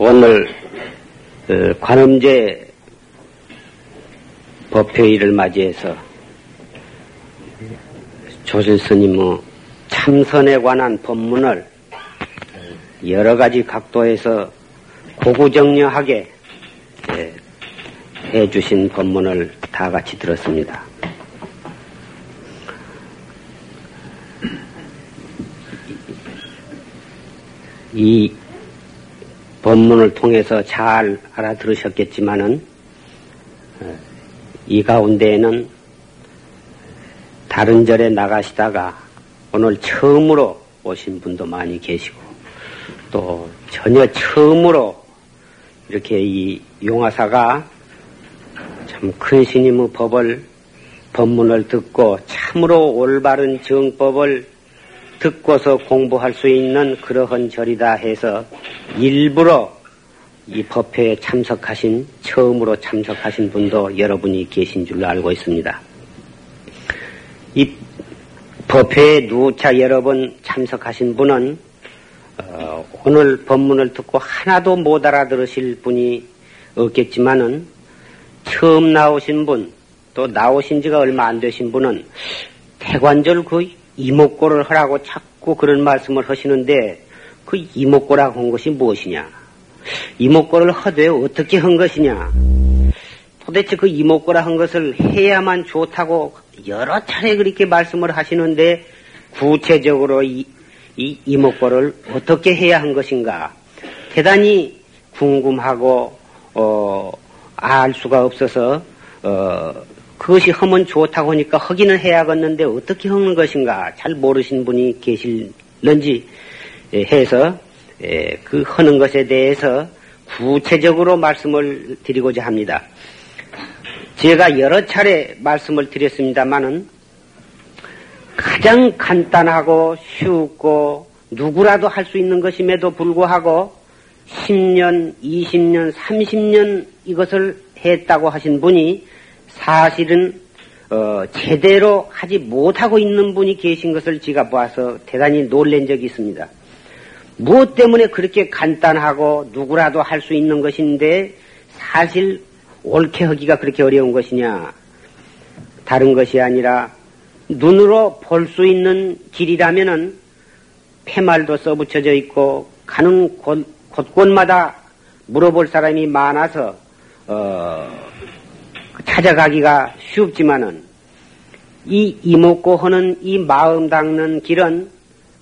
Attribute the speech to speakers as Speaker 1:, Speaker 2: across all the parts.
Speaker 1: 오늘 어, 관음제 법회일을 맞이해서 조실 스님의 뭐 참선에 관한 법문을 여러 가지 각도에서 고구정려하게 예, 해주신 법문을 다 같이 들었습니다. 이 본문을 통해서 잘 알아들으셨겠지만은 어, 이 가운데에는 다른 절에 나가시다가 오늘 처음으로 오신 분도 많이 계시고 또 전혀 처음으로 이렇게 이 용화사가 참 큰 스님의 법을 법문을 듣고 참으로 올바른 정법을 듣고서 공부할 수 있는 그러한 절이다 해서 일부러 이 법회에 참석하신, 처음으로 참석하신 분도 여러분이 계신 줄로 알고 있습니다. 이 법회에 누차 여러 번 참석하신 분은 어, 오늘 법문을 듣고 하나도 못 알아들으실 분이 없겠지만은 처음 나오신 분, 또 나오신 지가 얼마 안 되신 분은 태관절 그 이목고를 하라고 자꾸 그런 말씀을 하시는데 그 이목고라고 한 것이 무엇이냐? 이목고를 하되 어떻게 한 것이냐? 도대체 그 이목고라 한 것을 해야만 좋다고 여러 차례 그렇게 말씀을 하시는데 구체적으로 이, 이 이목고를 어떻게 해야 한 것인가? 대단히 궁금하고 어, 알 수가 없어서 어, 그것이 하면 좋다고 하니까 하기는 해야겠는데 어떻게 하는 것인가 잘 모르신 분이 계실런지 예, 해서 예, 그 하는 것에 대해서 구체적으로 말씀을 드리고자 합니다. 제가 여러 차례 말씀을 드렸습니다마는 가장 간단하고 쉽고 누구라도 할 수 있는 것임에도 불구하고 10년, 20년, 30년 이것을 했다고 하신 분이 사실은 어, 제대로 하지 못하고 있는 분이 계신 것을 제가 봐서 대단히 놀란 적이 있습니다. 무엇 때문에 그렇게 간단하고 누구라도 할 수 있는 것인데 사실 옳게 하기가 그렇게 어려운 것이냐? 다른 것이 아니라 눈으로 볼 수 있는 길이라면은 폐말도 써붙여져 있고 가는 곳, 곳곳마다 물어볼 사람이 많아서 어, 찾아가기가 쉽지만은 이 이목고 하는 이 마음 닦는 길은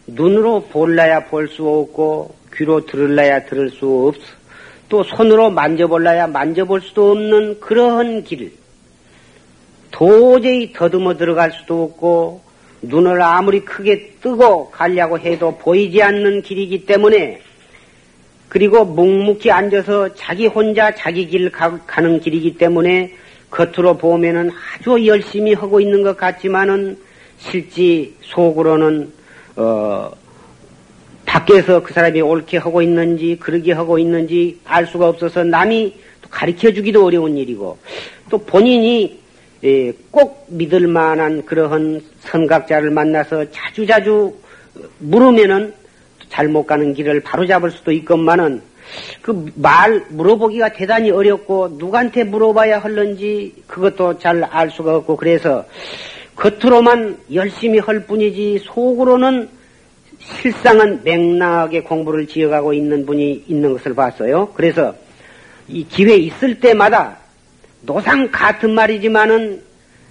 Speaker 1: 눈으로 볼라야 볼 수 없고 귀로 들을라야 들을 수 없어 또 손으로 만져볼라야 만져볼 수도 없는 그러한 길. 도저히 더듬어 들어갈 수도 없고 눈을 아무리 크게 뜨고 가려고 해도 보이지 않는 길이기 때문에 그리고 묵묵히 앉아서 자기 혼자 자기 길 가는 길이기 때문에 겉으로 보면은 아주 열심히 하고 있는 것 같지만은 실제 속으로는 어 밖에서 그 사람이 옳게 하고 있는지 그러게 하고 있는지 알 수가 없어서 남이 가르쳐 주기도 어려운 일이고 또 본인이 예, 꼭 믿을 만한 그러한 선각자를 만나서 자주자주 물으면은 잘못 가는 길을 바로잡을 수도 있건만은 그 말 물어보기가 대단히 어렵고 누구한테 물어봐야 할런지 그것도 잘 알 수가 없고 그래서 겉으로만 열심히 할 뿐이지 속으로는 실상은 맹랑하게 공부를 지어가고 있는 분이 있는 것을 봤어요. 그래서 이 기회 있을 때마다 노상 같은 말이지만은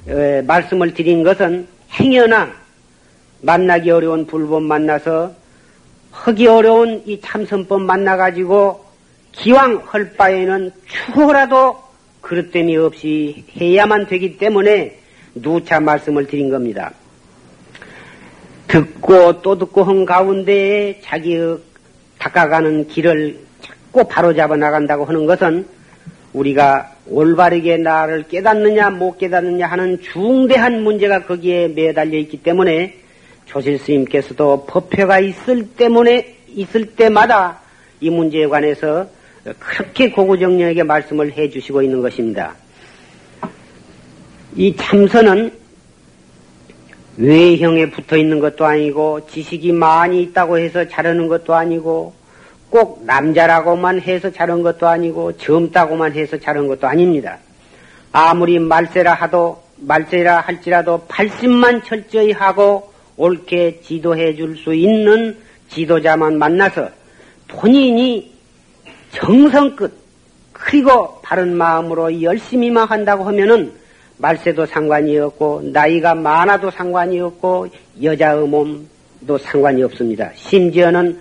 Speaker 1: 에, 말씀을 드린 것은 행여나 만나기 어려운 불법 만나서 하기 어려운 이 참선법 만나가지고 기왕 할 바에는 추호라도 그릇됨이 없이 해야만 되기 때문에 누차 말씀을 드린 겁니다. 듣고 또 듣고 한 가운데에 자기의 닦아가는 길을 자꾸 바로잡아 나간다고 하는 것은 우리가 올바르게 나를 깨닫느냐 못 깨닫느냐 하는 중대한 문제가 거기에 매달려 있기 때문에 조실 스님께서도 법회가 있을 때문에 있을 때마다 이 문제에 관해서 그렇게 고구정령에게 말씀을 해 주시고 있는 것입니다. 이 참선은 외형에 붙어 있는 것도 아니고 지식이 많이 있다고 해서 잘하는 것도 아니고 꼭 남자라고만 해서 자른 것도 아니고 젊다고만 해서 자른 것도 아닙니다. 아무리 말세라 하도 말세라 할지라도 80만 철저히 하고 옳게 지도해 줄 수 있는 지도자만 만나서 본인이 정성껏 그리고 바른 마음으로 열심히만 한다고 하면은 말세도 상관이 없고 나이가 많아도 상관이 없고 여자의 몸도 상관이 없습니다. 심지어는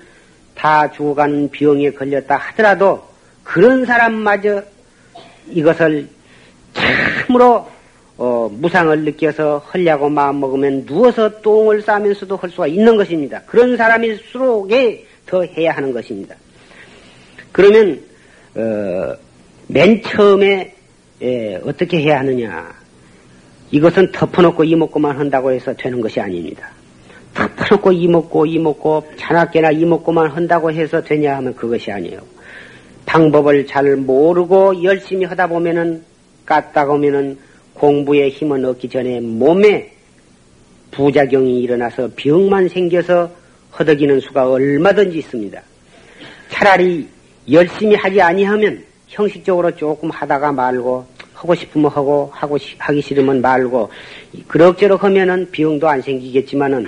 Speaker 1: 다 죽어가는 병에 걸렸다 하더라도 그런 사람마저 이것을 참으로 어, 무상을 느껴서 하려고 마음먹으면 누워서 똥을 싸면서도 할 수가 있는 것입니다. 그런 사람일수록에 더 해야 하는 것입니다. 그러면 어, 맨 처음에 예, 어떻게 해야 하느냐? 이것은 덮어놓고 이먹고만 한다고 해서 되는 것이 아닙니다. 덮어놓고 이먹고 이먹고 자나깨나 이먹고만 한다고 해서 되냐 하면 그것이 아니에요. 방법을 잘 모르고 열심히 하다 보면은 깠다 보면은 공부에 힘을 얻기 전에 몸에 부작용이 일어나서 병만 생겨서 허덕이는 수가 얼마든지 있습니다. 차라리 열심히 하지 아니하면 형식적으로 조금 하다가 말고 하고 싶으면 하고 하고 하기 싫으면 말고 그럭저럭 하면은 병도 안 생기겠지만은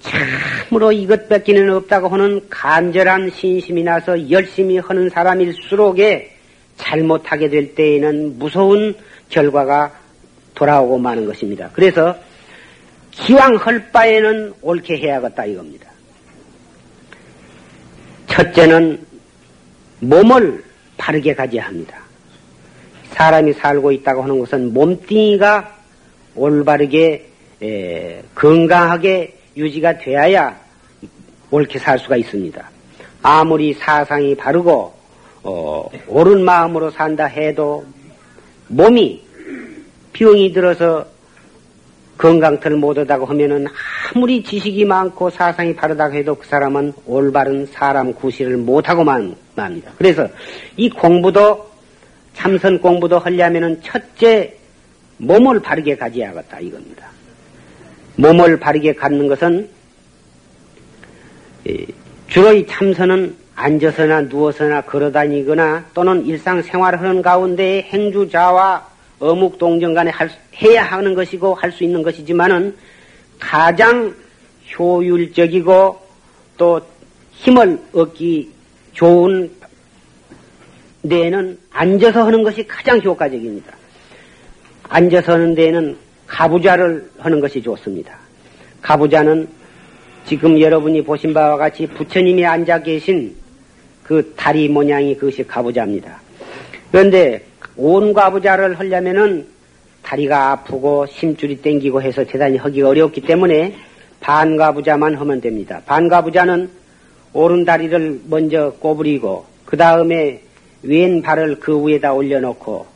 Speaker 1: 참으로 이것 뺏기는 없다고 하는 간절한 신심이 나서 열심히 하는 사람일수록에 잘못하게 될 때에는 무서운 결과가 돌아오고 마는 것입니다. 그래서 기왕 할 바에는 옳게 해야겠다 이겁니다. 첫째는 몸을 바르게 가져야 합니다. 사람이 살고 있다고 하는 것은 몸뚱이가 올바르게 에, 건강하게 유지가 되어야 옳게 살 수가 있습니다. 아무리 사상이 바르고 어, 옳은 마음으로 산다 해도 몸이 병이 들어서 건강틀 못하다고 하면은 아무리 지식이 많고 사상이 바르다고 해도 그 사람은 올바른 사람 구실을 못하고만 맙니다. 그래서 이 공부도 참선 공부도 하려면은 첫째 몸을 바르게 가져야겠다 이겁니다. 몸을 바르게 갖는 것은 주로 이 참선은 앉아서나 누워서나 걸어다니거나 또는 일상생활을 하는 가운데 행주자와 어묵 동정 간에 할, 해야 하는 것이고 할 수 있는 것이지만은 가장 효율적이고 또 힘을 얻기 좋은 데에는 앉아서 하는 것이 가장 효과적입니다. 앉아서 하는 데에는 가부좌를 하는 것이 좋습니다. 가부좌는 지금 여러분이 보신 바와 같이 부처님이 앉아 계신 그 다리 모양이 그것이 가부좌입니다. 그런데 온 가부좌를 하려면은 다리가 아프고 심줄이 땡기고 해서 대단히 하기 어렵기 때문에 반가부좌만 하면 됩니다. 반가부좌는 오른 다리를 먼저 꼬부리고 그 다음에 왼 발을 그 위에다 올려놓고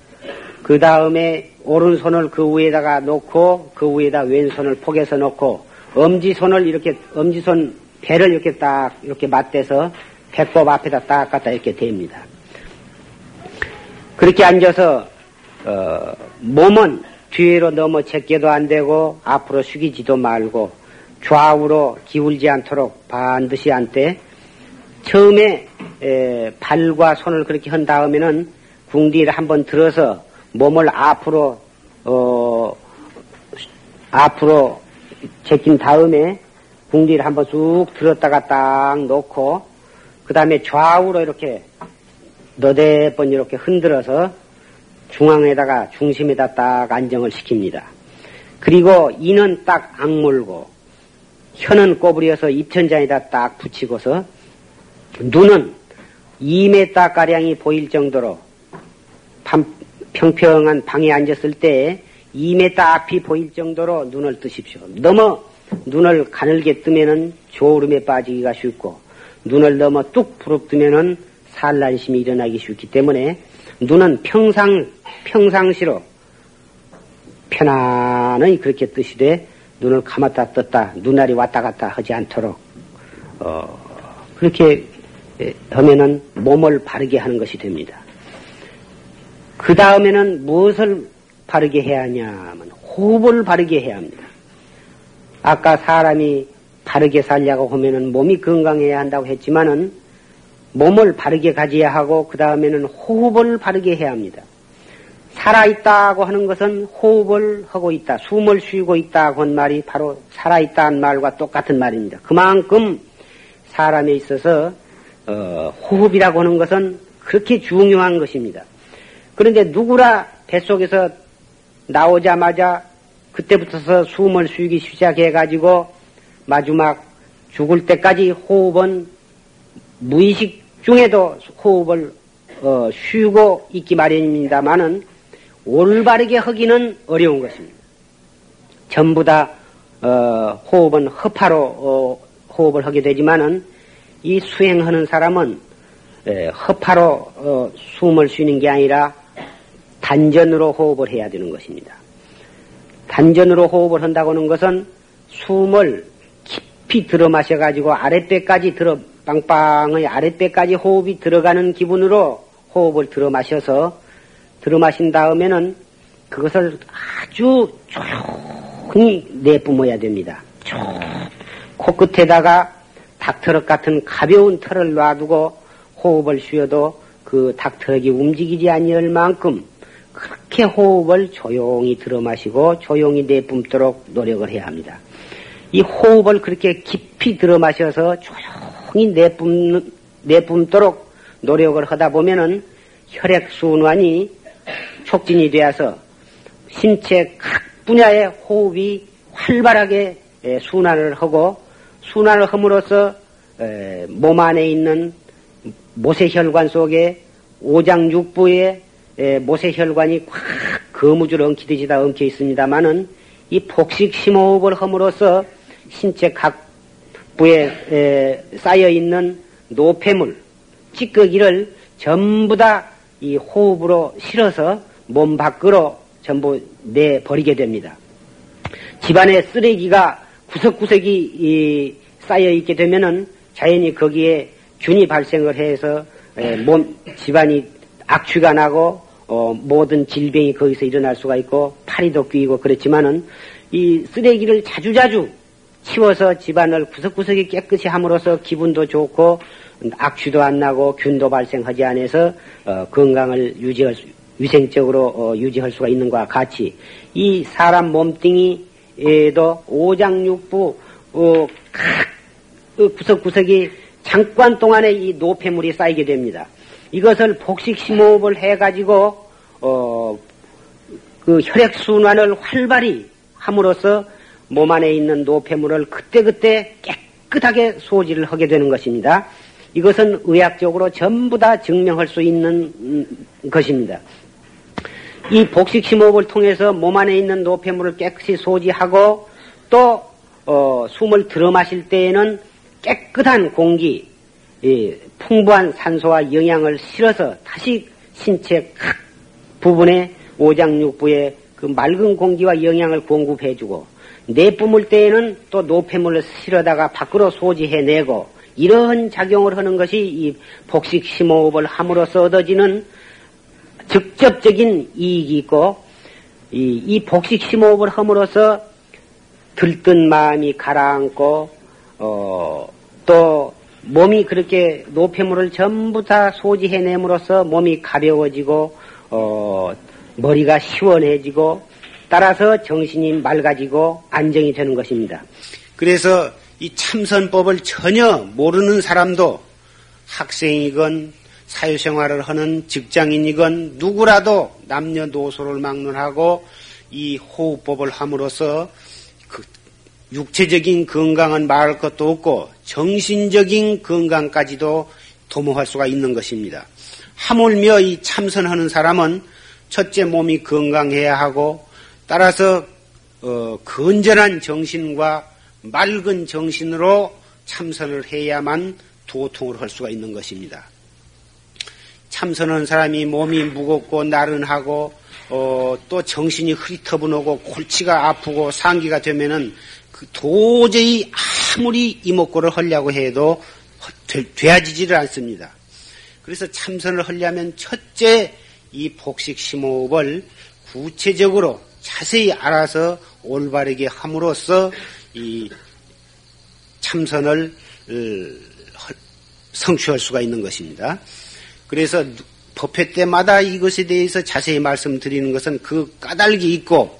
Speaker 1: 그 다음에 오른손을 그 위에다가 놓고 그 위에다 왼손을 포개서 놓고 엄지손을 이렇게 엄지손 배를 이렇게 딱 이렇게 맞대서 배꼽 앞에다 딱 갖다 이렇게 됩니다. 그렇게 앉아서 어, 몸은 뒤로 넘어 제껴도 안 되고 앞으로 숙이지도 말고 좌우로 기울지 않도록 반드시 앉되 처음에 에, 발과 손을 그렇게 한 다음에는 궁디를 한번 들어서 몸을 앞으로 어, 앞으로 제낀 다음에 궁디를 한번 쑥 들었다가 딱 놓고 그 다음에 좌우로 이렇게 너댓 번 이렇게 흔들어서 중앙에다가 중심에다 딱 안정을 시킵니다. 그리고 이는 딱 악물고 혀는 꼬부려서 입천장에다 딱 붙이고서 눈은 2m 가량이 보일 정도로 평평한 방에 앉았을 때 2m 앞이 보일 정도로 눈을 뜨십시오. 너무 눈을 가늘게 뜨면은 조울음에 빠지기가 쉽고 눈을 너무 뚝 부릅뜨면은 산란심이 일어나기 쉽기 때문에 눈은 평상 평상시로 편안히 그렇게 뜨시되 눈을 감았다 떴다 눈알이 왔다 갔다 하지 않도록 어, 그렇게 하면은 몸을 바르게 하는 것이 됩니다. 그 다음에는 무엇을 바르게 해야 하냐면 호흡을 바르게 해야 합니다. 아까 사람이 바르게 살려고 하면은 몸이 건강해야 한다고 했지만은 몸을 바르게 가져야 하고 그 다음에는 호흡을 바르게 해야 합니다. 살아있다고 하는 것은 호흡을 하고 있다, 숨을 쉬고 있다고 한 말이 바로 살아있다는 말과 똑같은 말입니다. 그만큼 사람에 있어서 어, 호흡이라고 하는 것은 그렇게 중요한 것입니다. 그런데 누구라 뱃속에서 나오자마자 그때부터서 숨을 쉬기 시작해가지고 마지막 죽을 때까지 호흡은 무의식 중에도 호흡을 어, 쉬고 있기 마련입니다만은 올바르게 하기는 어려운 것입니다. 전부 다 어, 호흡은 허파로 어, 호흡을 하게 되지만은 이 수행하는 사람은 에, 허파로 어, 숨을 쉬는 게 아니라 단전으로 호흡을 해야 되는 것입니다. 단전으로 호흡을 한다고 하는 것은 숨을 깊이 들어 마셔가지고 아랫배까지 들어 빵빵의 아랫배까지 호흡이 들어가는 기분으로 호흡을 들어 마셔서 들어 마신 다음에는 그것을 아주 조용히 내뿜어야 됩니다. 코끝에다가 닭터럭 같은 가벼운 털을 놔두고 호흡을 쉬어도 그 닭터럭이 움직이지 않을 만큼 그렇게 호흡을 조용히 들어 마시고 조용히 내뿜도록 노력을 해야 합니다. 이 호흡을 그렇게 깊이 들어 마셔서 조용히 내뿜, 내뿜도록 노력을 하다 보면은 혈액순환이 촉진이 되어서 신체 각 분야의 호흡이 활발하게 순환을 하고 순환을 함으로써 몸 안에 있는 모세혈관 속에 오장육부에 모세혈관이 꽉 거무줄 엉키듯이 다 엉켜 있습니다만은 이 폭식 심호흡을 함으로써 신체 각 부에 쌓여 있는 노폐물, 찌꺼기를 전부 다 이 호흡으로 실어서 몸 밖으로 전부 내 버리게 됩니다. 집안에 쓰레기가 구석구석이 쌓여 있게 되면은 자연히 거기에 균이 발생을 해서 몸 집안이 악취가 나고 어, 모든 질병이 거기서 일어날 수가 있고 파리도 끼고 그렇지만은 이 쓰레기를 자주자주 치워서 집안을 구석구석이 깨끗이 함으로써 기분도 좋고 악취도 안 나고 균도 발생하지 않아서 어, 건강을 유지할 수, 위생적으로 어, 유지할 수가 있는 것과 같이 이 사람 몸뚱이에도 오장육부 어, 각그 구석구석이 잠깐 동안에 이 노폐물이 쌓이게 됩니다. 이것을 복식 심호흡을 해가지고 어, 그 혈액 순환을 활발히 함으로써 몸 안에 있는 노폐물을 그때그때 깨끗하게 소지를 하게 되는 것입니다. 이것은 의학적으로 전부 다 증명할 수 있는 음, 것입니다. 이 복식 심호흡을 통해서 몸 안에 있는 노폐물을 깨끗이 소지하고 또 어, 숨을 들어 마실 때에는 깨끗한 공기, 예, 풍부한 산소와 영양을 실어서 다시 신체 각 부분에 오장육부에 그 맑은 공기와 영양을 공급해주고 내뿜을 때에는 또 노폐물을 실어다가 밖으로 소지해내고 이러한 작용을 하는 것이 이 복식 심호흡을 함으로써 얻어지는 직접적인 이익이 있고 이, 이 복식 심호흡을 함으로써 들뜬 마음이 가라앉고 어, 또 몸이 그렇게 노폐물을 전부 다 소지해냄으로써 몸이 가벼워지고 어, 머리가 시원해지고 따라서 정신이 맑아지고 안정이 되는 것입니다. 그래서 이 참선법을 전혀 모르는 사람도 학생이건 사회생활을 하는 직장인이건 누구라도 남녀노소를 막론하고 이 호흡법을 함으로써 그 육체적인 건강은 말할 것도 없고 정신적인 건강까지도 도모할 수가 있는 것입니다. 하물며 이 참선하는 사람은 첫째 몸이 건강해야 하고 따라서 어, 건전한 정신과 맑은 정신으로 참선을 해야만 도통을 할 수가 있는 것입니다. 참선하는 사람이 몸이 무겁고 나른하고 어, 또 정신이 흐리터분하고 골치가 아프고 상기가 되면은 그 도저히 아무리 이목구를 하려고 해도 되어지지를 않습니다. 그래서 참선을 하려면 첫째 이 복식 심호흡을 구체적으로 자세히 알아서 올바르게 함으로써 이 참선을 어, 성취할 수가 있는 것입니다. 그래서 법회 때마다 이것에 대해서 자세히 말씀드리는 것은 그 까닭이 있고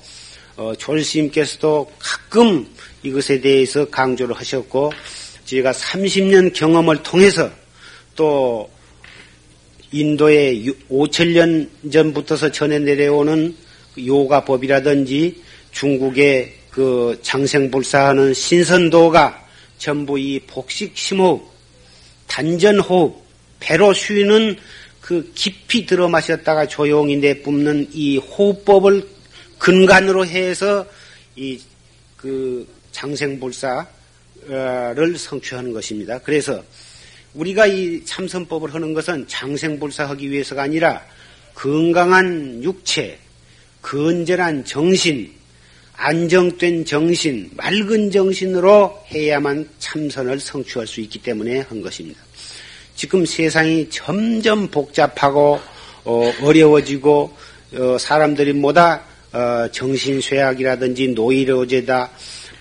Speaker 1: 어, 조ል스님께서도 가끔 이것에 대해서 강조를 하셨고 제가 30년 경험을 통해서 또 인도의 5천년 전부터서 전해 내려오는 요가법이라든지 중국의 그 장생불사하는 신선도가 전부 이 복식 심호흡, 단전호흡, 배로 쉬는 그 깊이 들어 마셨다가 조용히 내뿜는 이 호흡법을 근간으로 해서 이 그 장생불사를 성취하는 것입니다. 그래서 우리가 이 참선법을 하는 것은 장생불사하기 위해서가 아니라 건강한 육체, 건전한 정신, 안정된 정신, 맑은 정신으로 해야만 참선을 성취할 수 있기 때문에 한 것입니다. 지금 세상이 점점 복잡하고 어, 려워지고 어, 사람들이 뭐다 어, 정신쇠약이라든지 노이로제다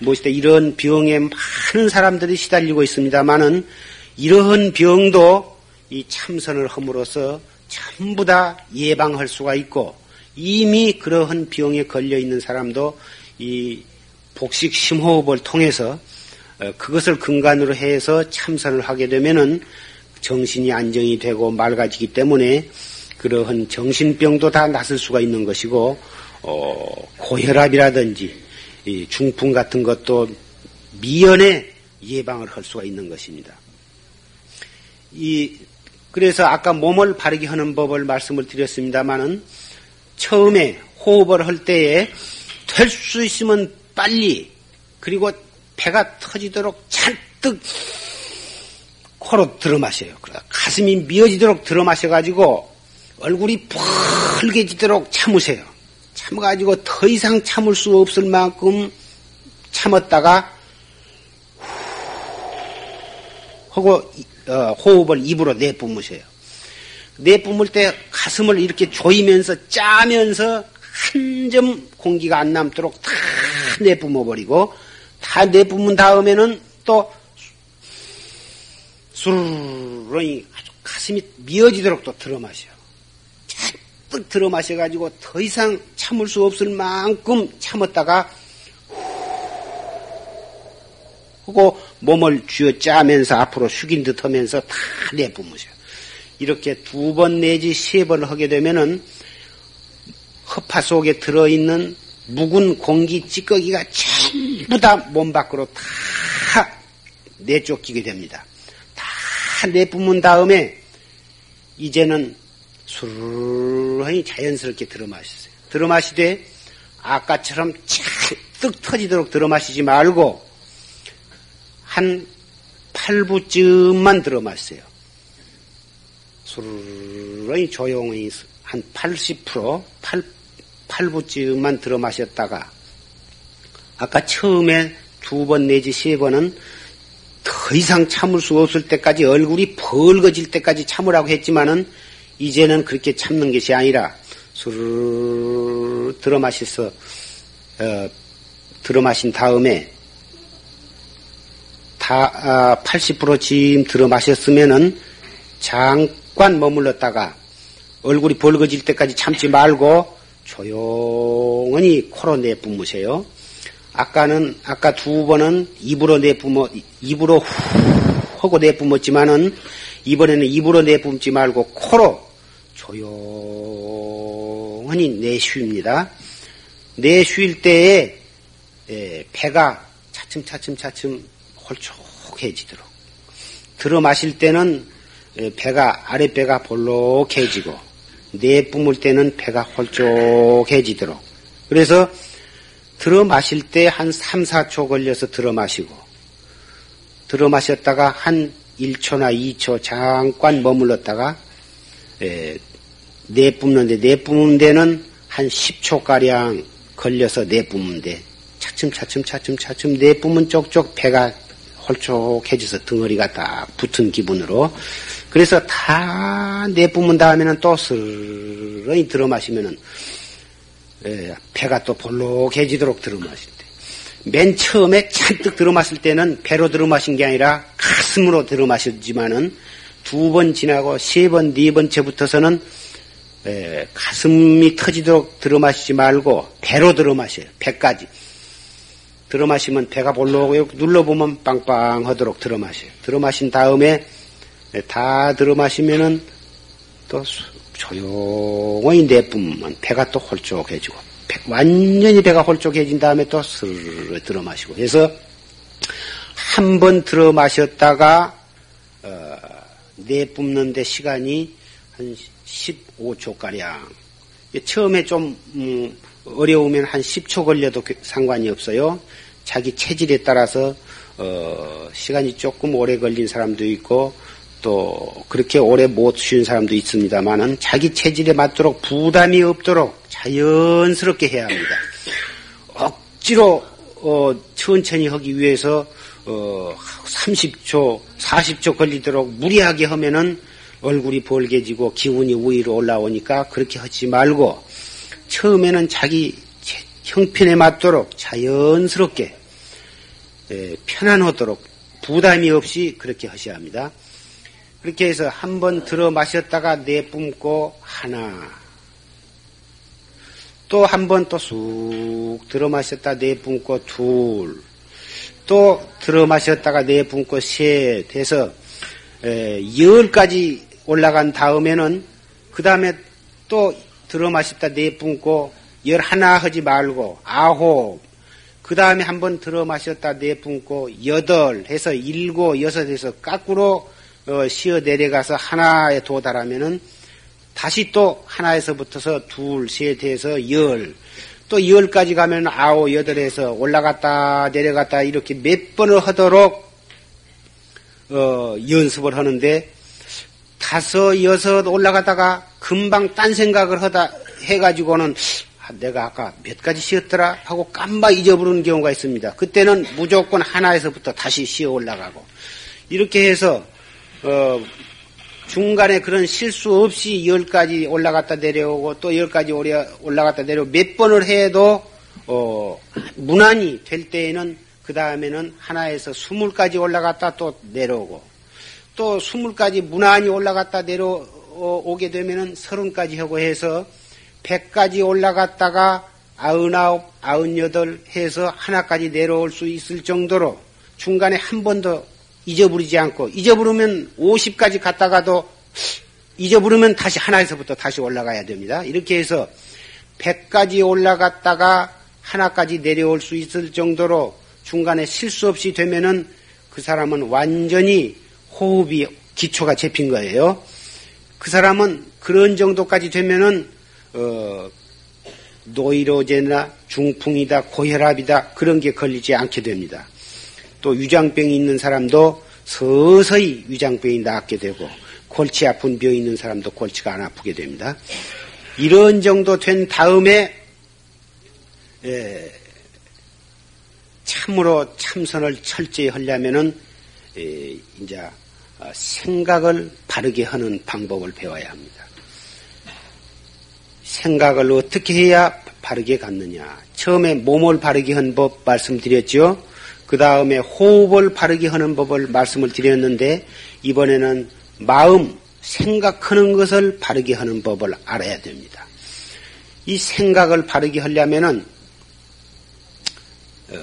Speaker 1: 무엇이다 이런 병에 많은 사람들이 시달리고 있습니다만은 이러한 병도 이 참선을 함으로써 전부 다 예방할 수가 있고 이미 그러한 병에 걸려 있는 사람도 이 복식 심호흡을 통해서 어, 그것을 근간으로 해서 참선을 하게 되면은 정신이 안정이 되고 맑아지기 때문에 그러한 정신병도 다 낫을 수가 있는 것이고 어, 고혈압이라든지 중풍 같은 것도 미연에 예방을 할 수가 있는 것입니다. 이 그래서 아까 몸을 바르게 하는 법을 말씀을 드렸습니다마는 처음에 호흡을 할 때에 될 수 있으면 빨리 그리고 배가 터지도록 잔뜩 코로 들어 마셔요. 가슴이 미어지도록 들어 마셔 가지고 얼굴이 펄개지도록 참으세요. 참아 가지고 더 이상 참을 수 없을 만큼 참았다가 하고 어, 호흡을 입으로 내뿜으세요. 내뿜을 때 가슴을 이렇게 조이면서 짜면서 한 점 공기가 안 남도록 다 내뿜어 버리고 다 내뿜은 다음에는 또 수르르 아주 가슴이 미어지도록 또 들어 마셔. 잔뜩 들어 마셔가지고 더 이상 참을 수 없을 만큼 참았다가 하고 몸을 쥐어 짜면서 앞으로 숙인 듯 하면서 다 내뿜으셔. 이렇게 두 번 내지 세 번을 하게 되면은 허파 속에 들어있는 묵은 공기 찌꺼기가 전부 다 몸 밖으로 다 내쫓기게 됩니다. 다 내뿜은 다음에 이제는 수르르니 자연스럽게 들어 마시세요. 들어 마시되 아까처럼 잔뜩 터지도록 들어 마시지 말고 한 8부쯤만 들어 마세요. 수르르니 조용히 한 80%, 8, 8부쯤만 들어 마셨다가 아까 처음에 두 번 내지 세 번은 더 이상 참을 수 없을 때까지 얼굴이 벌거질 때까지 참으라고 했지만은 이제는 그렇게 참는 것이 아니라 술을 들어 마셔서 어, 들어 마신 다음에 다 80%쯤 아, 들어 마셨으면은 잠깐 머물렀다가 얼굴이 벌거질 때까지 참지 말고 조용히 코로 내뿜으세요. 아까는 아까 두 번은 입으로 내뿜어 입으로 후 하고 내뿜었지만은 이번에는 입으로 내뿜지 말고 코로 조용히 내쉽니다. 내쉴 때에 배가 차츰차츰 차츰 홀쭉해지도록 들어 마실 때는 배가 아랫배가 볼록해지고 내뿜을 때는 배가 홀쭉해지도록. 그래서 들어 마실 때 한 3, 4초 걸려서 들어 마시고 들어 마셨다가 한 1초나 2초 잠깐 머물렀다가 내뿜는데 내뿜는 데는 한 10초가량 걸려서 내뿜는데 차츰 차츰 차츰 차츰 내뿜은 쪽쪽 배가 홀쭉해져서 덩어리가 딱 붙은 기분으로 그래서 다 내뿜은 다음에는 또 스르르 들어 마시면은 배가 또 볼록해지도록 들어 마실 때. 맨 처음에 잔뜩 들어 마실 때는 배로 들어 마신 게 아니라 가슴으로 들어 마셨지만은 두 번 지나고 세 번, 네 번째부터서는 에, 가슴이 터지도록 들어 마시지 말고 배로 들어 마셔요. 배까지. 들어 마시면 배가 볼록하고 눌러 보면 빵빵하도록 들어 마셔요. 들어 마신 다음에 다 들어 마시면은 또 조용히 내뿜으면 배가 또 홀쭉해지고 배, 완전히 배가 홀쭉해진 다음에 또 스르르 들어 마시고 해서 한 번 들어 마셨다가 어, 내뿜는데 시간이 한 15초가량 처음에 좀 음, 어려우면 한 10초 걸려도 상관이 없어요. 자기 체질에 따라서 어, 시간이 조금 오래 걸린 사람도 있고 또 그렇게 오래 못 쉬는 사람도 있습니다만은 자기 체질에 맞도록 부담이 없도록 자연스럽게 해야 합니다. 억지로 어, 천천히 하기 위해서 어, 30초, 40초 걸리도록 무리하게 하면은 얼굴이 벌게지고 기운이 위로 올라오니까 그렇게 하지 말고 처음에는 자기 형편에 맞도록 자연스럽게 예, 편안하도록 부담이 없이 그렇게 하셔야 합니다. 그렇게 해서 한 번 들어 마셨다가 내뿜고 하나. 또 한 번 또 쑥 들어 마셨다 내뿜고 둘. 또 들어 마셨다가 내뿜고 셋 해서 열까지 올라간 다음에는 그 다음에 또 들어 마셨다 내뿜고 열 하나 하지 말고 아홉. 그 다음에 한 번 들어 마셨다 내뿜고 여덟 해서 일곱 여섯 해서 까꾸로 어, 쉬어 내려가서 하나에 도달하면은 다시 또 하나에서부터서 둘, 셋 해서 열, 또 열까지 가면 아홉, 여덟에서 올라갔다 내려갔다 이렇게 몇 번을 하도록 어, 연습을 하는데 다섯, 여섯 올라가다가 금방 딴 생각을 하다 해가지고는 아, 내가 아까 몇 가지 쉬었더라 하고 깜박 잊어버리는 경우가 있습니다. 그때는 무조건 하나에서부터 다시 쉬어 올라가고 이렇게 해서 어, 중간에 그런 실수 없이 열까지 올라갔다 내려오고 또 열까지 올라갔다 내려오고 몇 번을 해도 어, 무난히 될 때에는 그 다음에는 하나에서 스물까지 올라갔다 또 내려오고 또 스물까지 무난히 올라갔다 내려오게 되면은 서른까지 하고 해서 백까지 올라갔다가 아흔아홉, 아흔여덟 해서 하나까지 내려올 수 있을 정도로 중간에 한 번도 잊어버리지 않고 잊어버리면 50까지 갔다가도 잊어버리면 다시 하나에서부터 다시 올라가야 됩니다. 이렇게 해서 100까지 올라갔다가 하나까지 내려올 수 있을 정도로 중간에 실수 없이 되면은 그 사람은 완전히 호흡이 기초가 잡힌 거예요. 그 사람은 그런 정도까지 되면은 어, 노이로제나 중풍이다, 고혈압이다 그런 게 걸리지 않게 됩니다. 또 위장병이 있는 사람도 서서히 위장병이 낫게 되고 골치 아픈 병이 있는 사람도 골치가 안 아프게 됩니다. 이런 정도 된 다음에 에, 참으로 참선을 철저히 하려면은 에, 이제 어, 생각을 바르게 하는 방법을 배워야 합니다. 생각을 어떻게 해야 바르게 갖느냐. 처음에 몸을 바르게 한 법 말씀드렸죠. 그 다음에 호흡을 바르게 하는 법을 말씀을 드렸는데 이번에는 마음, 생각하는 것을 바르게 하는 법을 알아야 됩니다. 이 생각을 바르게 하려면은 어,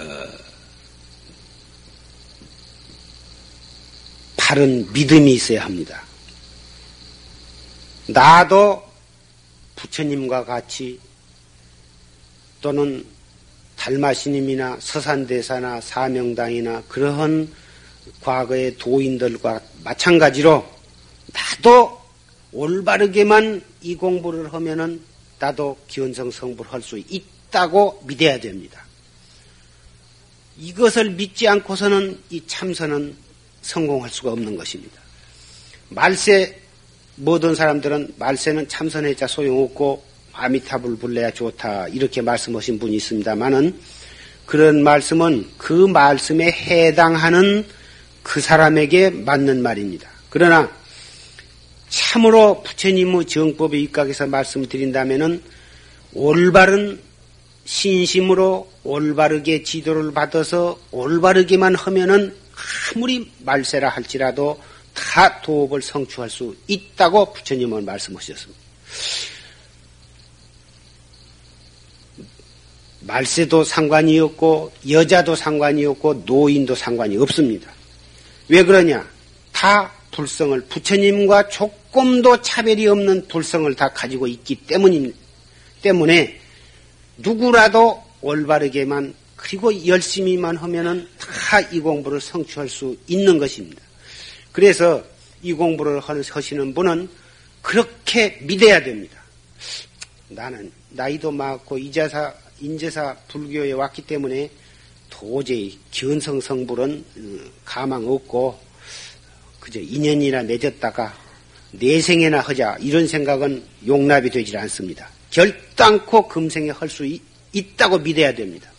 Speaker 1: 바른 믿음이 있어야 합니다. 나도 부처님과 같이 또는 달마시님이나 서산대사나 사명당이나 그러한 과거의 도인들과 마찬가지로 나도 올바르게만 이 공부를 하면은 나도 기원성 성불 할수 있다고 믿어야 됩니다. 이것을 믿지 않고서는 이 참선은 성공할 수가 없는 것입니다. 말세 모든 사람들은 말세는 참선해자 소용없고 아미타불 불러야 좋다 이렇게 말씀하신 분이 있습니다만은 그런 말씀은 그 말씀에 해당하는 그 사람에게 맞는 말입니다. 그러나 참으로 부처님의 정법에 입각해서 말씀드린다면은 올바른 신심으로 올바르게 지도를 받아서 올바르게만 하면은 아무리 말세라 할지라도 다다 도업을 성취할 수 있다고 부처님은 말씀하셨습니다. 말세도 상관이 없고 여자도 상관이 없고 노인도 상관이 없습니다. 왜 그러냐? 다 불성을 부처님과 조금도 차별이 없는 불성을 다 가지고 있기 때문입니다. 때문에 누구라도 올바르게만 그리고 열심히만 하면은 다 이 공부를 성취할 수 있는 것입니다. 그래서 이 공부를 하시는 분은 그렇게 믿어야 됩니다. 나는 나이도 많고 이자사 인제사 불교에 왔기 때문에 도저히 견성 성불은 어, 가망 없고 그저 인연이나 맺었다가 내생에나 하자 이런 생각은 용납이 되질 않습니다. 결단코 금생에 할 수 있다고 믿어야 됩니다.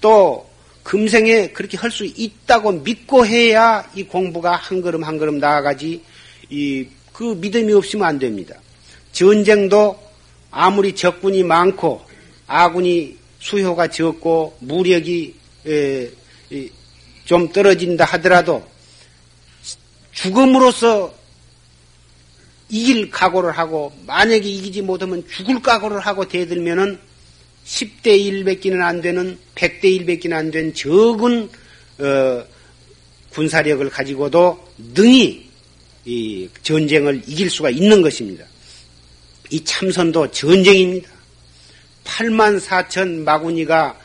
Speaker 1: 또 금생에 그렇게 할 수 있다고 믿고 해야 이 공부가 한 걸음 한 걸음 나아가지 이 그 믿음이 없으면 안 됩니다. 전쟁도 아무리 적군이 많고 아군이 수효가 적고 무력이 에, 좀 떨어진다 하더라도 죽음으로써 이길 각오를 하고 만약에 이기지 못하면 죽을 각오를 하고 대들면은 10대 1밖에는 안 되는 100대 1밖에는 안 된 적은 어, 군사력을 가지고도 능히 이 전쟁을 이길 수가 있는 것입니다. 이 참선도 전쟁입니다. 8만 4천 마구니가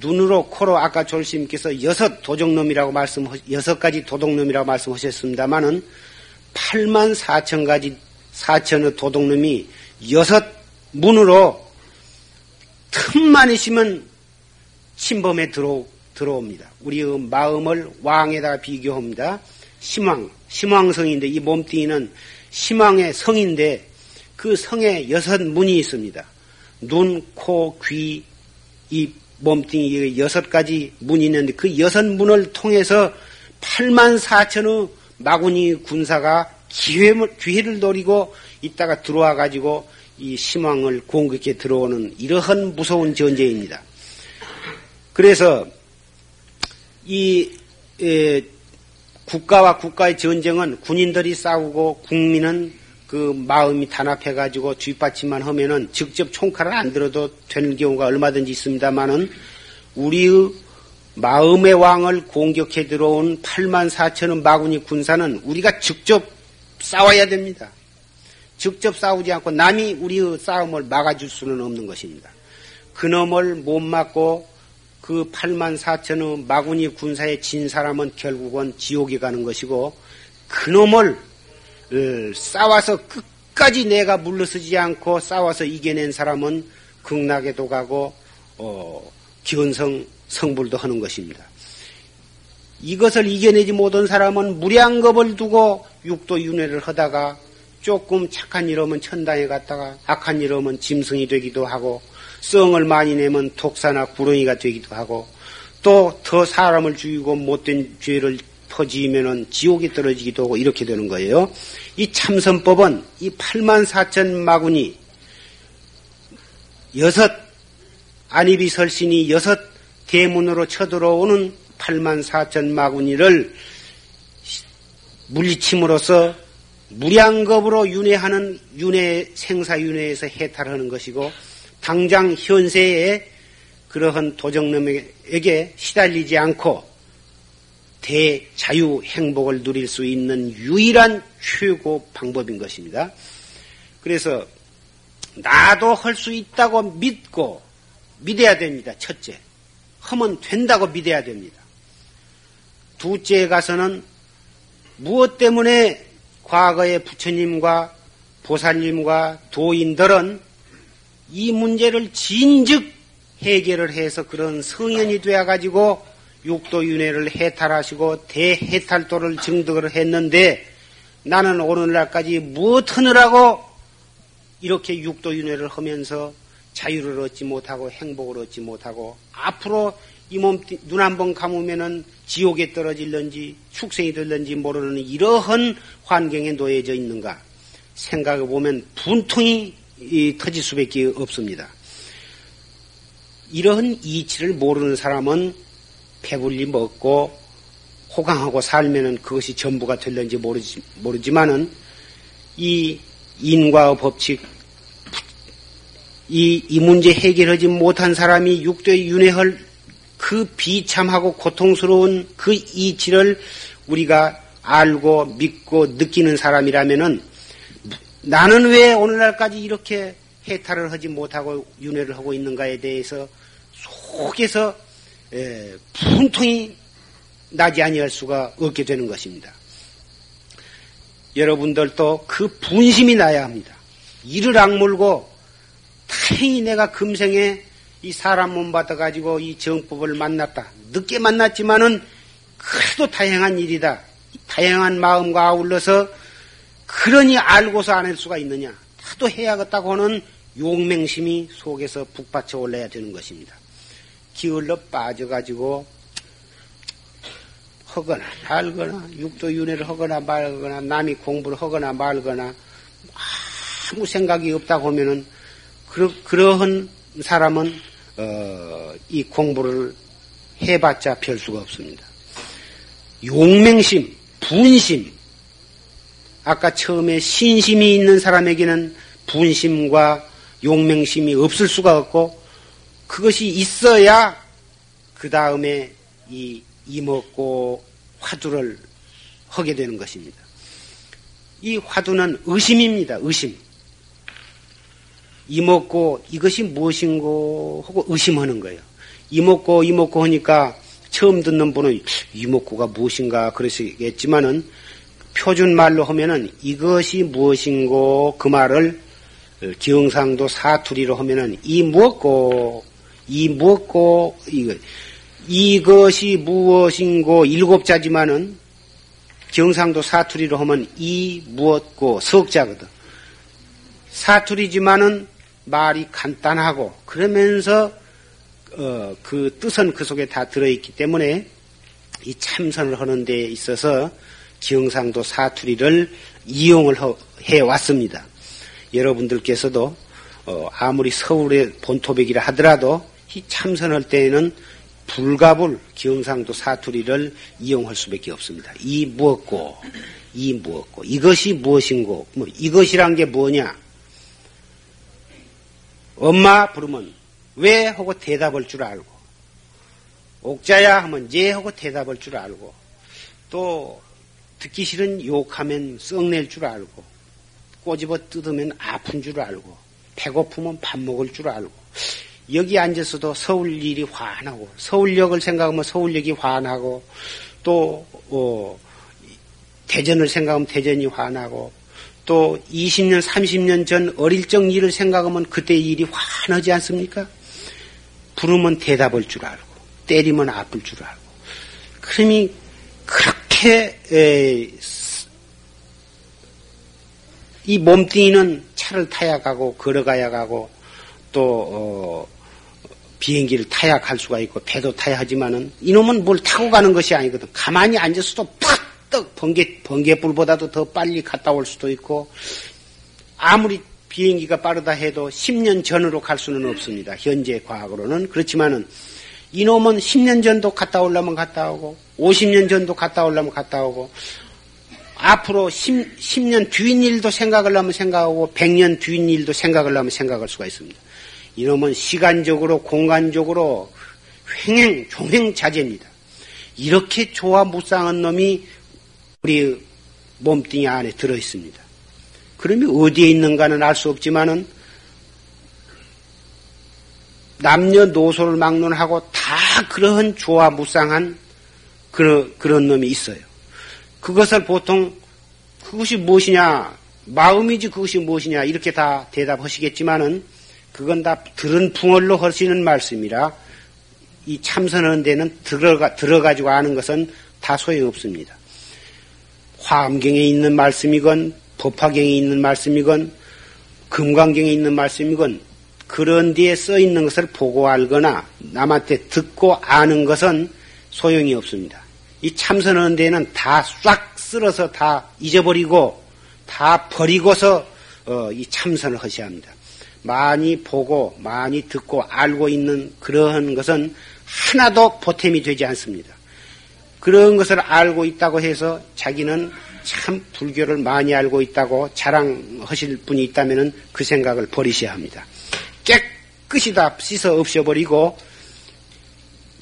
Speaker 1: 눈으로 코로 아까 졸심께서 여섯 도적놈이라고 말씀 여섯 가지 도둑놈이라고 말씀하셨습니다마는 8만 4천 가지 4천의 도둑놈이 여섯 문으로 틈만 있으면 침범에 들어, 들어옵니다. 우리의 마음을 왕에다 비교합니다. 심왕, 심왕성인데 이 몸뚱이는 심왕의 성인데 그 성에 여섯 문이 있습니다. 눈, 코, 귀, 이 몸뚱이 여섯 가지 문이 있는데 그 여섯 문을 통해서 8만 4천의 마구니 군사가 기회를, 기회를 노리고 있다가 들어와 가지고 이 심왕을 공격해 들어오는 이러한 무서운 전쟁입니다. 그래서 이 에, 국가와 국가의 전쟁은 군인들이 싸우고 국민은 그 마음이 단합해 가지고 뒷받침만 하면은 직접 총칼을 안 들어도 되는 경우가 얼마든지 있습니다만은 우리의 마음의 왕을 공격해 들어온 8만 4천의 마군이 군사는 우리가 직접 싸워야 됩니다. 직접 싸우지 않고 남이 우리의 싸움을 막아줄 수는 없는 것입니다. 그놈을 못 막고 그 8만 4천의 마군이 군사에 진 사람은 결국은 지옥에 가는 것이고 그놈을 어, 싸워서 끝까지 내가 물러서지 않고 싸워서 이겨낸 사람은 극락에도 가고 어, 기원성 성불도 하는 것입니다. 이것을 이겨내지 못한 사람은 무량겁을 두고 육도 윤회를 하다가 조금 착한 일 하면 천당에 갔다가 악한 일 하면 짐승이 되기도 하고 썽을 많이 내면 독사나 구렁이가 되기도 하고 또 더 사람을 죽이고 못된 죄를 퍼지면은 지옥에 떨어지기도 하고 이렇게 되는 거예요. 이 참선법은 이 8만 4천 마군이 여섯 안입이 설신이 여섯 대문으로 쳐들어오는 8만 4천 마군이를 물리침으로써 무량겁으로 윤회하는 윤회 생사 윤회에서 해탈하는 것이고 당장 현세에 그러한 도정놈에게 시달리지 않고 대자유 행복을 누릴 수 있는 유일한 최고 방법인 것입니다. 그래서 나도 할 수 있다고 믿고 믿어야 됩니다. 첫째. 하면 된다고 믿어야 됩니다. 둘째에 가서는 무엇 때문에 과거의 부처님과 보살님과 도인들은 이 문제를 진즉 해결을 해서 그런 성현이 되어가지고 육도윤회를 해탈하시고 대해탈도를 증득을 했는데 나는 오늘날까지 무엇 하느라고 이렇게 육도윤회를 하면서 자유를 얻지 못하고 행복을 얻지 못하고 앞으로 이 몸 눈 한 번 감으면은 지옥에 떨어질런지 축생이 될런지 모르는 이러한 환경에 놓여져 있는가 생각해 보면 분통이 터질 수밖에 없습니다. 이러한 이치를 모르는 사람은 배불리 먹고 호강하고 살면은 그것이 전부가 될는지 모르지, 모르지만은 이 인과의 법칙, 이, 이 문제 해결하지 못한 사람이 육도에 윤회할 그 비참하고 고통스러운 그 이치를 우리가 알고 믿고 느끼는 사람이라면은 나는 왜 오늘날까지 이렇게 해탈을 하지 못하고 윤회를 하고 있는가에 대해서 속에서 분통이 나지 아니할 수가 없게 되는 것입니다. 여러분들도 그 분심이 나야 합니다. 이를 악물고 다행히 내가 금생에 이 사람 몸 받아가지고 이 정법을 만났다. 늦게 만났지만은 그래도 다행한 일이다. 다양한 마음과 아울러서 그러니 알고서 안 할 수가 있느냐. 나도 해야겠다고 하는 용맹심이 속에서 북받쳐 올라야 되는 것입니다. 기울러 빠져가지고 하거나 말거나 육도윤회를 하거나 말거나 남이 공부를 하거나 말거나 아무 생각이 없다고 하면은 그러, 그러한 사람은 어, 이 공부를 해봤자 별 수가 없습니다. 용맹심, 분심, 아까 처음에 신심이 있는 사람에게는 분심과 용맹심이 없을 수가 없고 그것이 있어야 그 다음에 이 이먹고 화두를 하게 되는 것입니다. 이 화두는 의심입니다. 의심. 이먹고 이것이 무엇인고 하고 의심하는 거예요. 이먹고 이먹고 하니까 처음 듣는 분은 이먹고가 무엇인가 그러시겠지만은 표준 말로 하면은 이것이 무엇인고 그 말을 기영상도 사투리로 하면은 이 무엇고 이 무엇고 이거 이것이 무엇인고 일곱 자지만은 경상도 사투리로 하면 이 무엇고 석자거든. 사투리지만은 말이 간단하고 그러면서 어, 그 뜻은 그 속에 다 들어있기 때문에 이 참선을 하는 데 있어서 경상도 사투리를 이용을 해 왔습니다. 여러분들께서도 어, 아무리 서울의 본토백이라 하더라도 이 참선할 때에는 불가불 경상도 사투리를 이용할 수밖에 없습니다. 이 무엇고 이 무엇고 이것이 무엇인고 뭐 이것이란 게 뭐냐? 엄마 부르면 왜 하고 대답할 줄 알고 옥자야 하면 예 하고 대답할 줄 알고 또 듣기 싫은 욕하면 썩낼 줄 알고 꼬집어 뜯으면 아픈 줄 알고 배고프면 밥 먹을 줄 알고 여기 앉아서도 서울 일이 환하고 서울역을 생각하면 서울역이 환하고 또 어, 대전을 생각하면 대전이 환하고 또 20년 30년 전 어릴 적 일을 생각하면 그때 일이 환하지 않습니까? 부르면 대답할 줄 알고 때리면 아플 줄 알고 그러니 그렇게 에, 이 몸뚱이는 차를 타야 가고 걸어가야 가고 또 어, 비행기를 타야 갈 수가 있고 배도 타야 하지만은 이놈은 뭘 타고 가는 것이 아니거든. 가만히 앉아서도 팍떡 번개 번개불보다도 더 빨리 갔다 올 수도 있고 아무리 비행기가 빠르다 해도 10년 전으로 갈 수는 없습니다. 현재 과학으로는 그렇지만은 이놈은 10년 전도 갔다 오려면 갔다 오고 50년 전도 갔다 오려면 갔다 오고 앞으로 10, 10 년 뒤인 일도 생각을 하면 생각하고 100년 뒤인 일도 생각을 하면 생각할 수가 있습니다. 이놈은 시간적으로 공간적으로 횡행 종횡자재입니다. 이렇게 조화 무쌍한 놈이 우리 몸뚱이 안에 들어 있습니다. 그러면 어디에 있는가는 알 수 없지만은 남녀 노소를 막론하고 다 그러한 조화 무쌍한 그런, 그런 놈이 있어요. 그것을 보통 그것이 무엇이냐 마음이지 그것이 무엇이냐 이렇게 다 대답하시겠지만은 그건 다 들은 풍월로 하시는 말씀이라 이 참선하는 데는 들어가, 들어가지고 아는 것은 다 소용없습니다. 화엄경에 있는 말씀이건 법화경에 있는 말씀이건 금강경에 있는 말씀이건 그런 뒤에 써 있는 것을 보고 알거나 남한테 듣고 아는 것은 소용이 없습니다. 이 참선하는 데는 다 싹 쓸어서 다 잊어버리고 다 버리고서 어, 이 참선을 하셔야 합니다. 많이 보고 많이 듣고 알고 있는 그러한 것은 하나도 보탬이 되지 않습니다. 그런 것을 알고 있다고 해서 자기는 참 불교를 많이 알고 있다고 자랑하실 분이 있다면 그 생각을 버리셔야 합니다. 깨끗이 다 씻어 없애버리고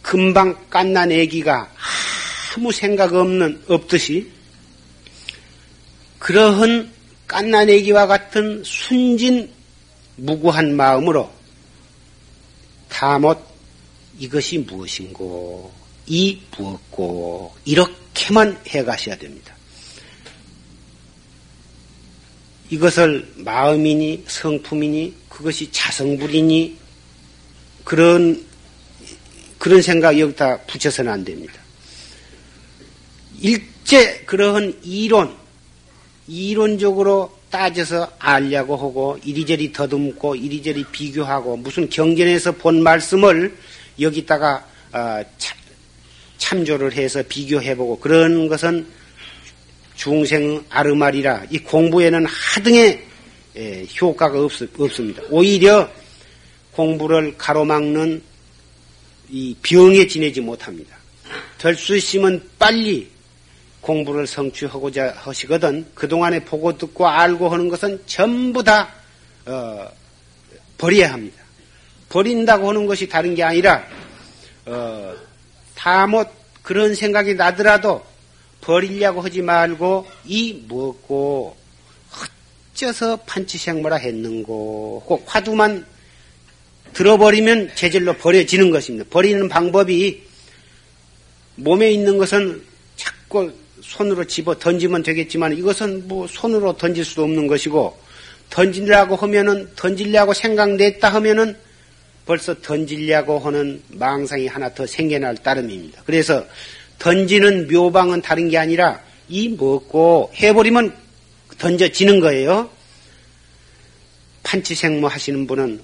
Speaker 1: 금방 깐난 애기가 아무 생각 없는 없듯이 그러한 깐난 애기와 같은 순진 무구한 마음으로 다못 이것이 무엇인고 이 무엇고 이렇게만 해가셔야 됩니다. 이것을 마음이니 성품이니 그것이 자성불이니 그런 그런 생각 여기다 붙여서는 안 됩니다. 일제 그러한 이론 이론적으로 따져서 알려고 하고 이리저리 더듬고 이리저리 비교하고 무슨 경전에서 본 말씀을 여기다가 어, 참조를 해서 비교해보고 그런 것은 중생 아르말이라 이 공부에는 하등의 예, 효과가 없, 없습니다. 오히려 공부를 가로막는 이 병에 지내지 못합니다. 될수 있으면 빨리 공부를 성취하고자 하시거든 그동안에 보고 듣고 알고 하는 것은 전부 다 어, 버려야 합니다. 버린다고 하는 것이 다른 게 아니라 어, 다못 그런 생각이 나더라도 버리려고 하지 말고 이 무엇고 어째서 판치생모라 했는고 꼭 화두만 들어버리면 제절로 버려지는 것입니다. 버리는 방법이 몸에 있는 것은 자꾸 손으로 집어 던지면 되겠지만 이것은 뭐 손으로 던질 수도 없는 것이고 던지려고 하면은 던지려고 생각냈다 하면은 벌써 던지려고 하는 망상이 하나 더 생겨날 따름입니다. 그래서 던지는 묘방은 다른 게 아니라 이 먹고 해버리면 던져지는 거예요. 판치생모 하시는 분은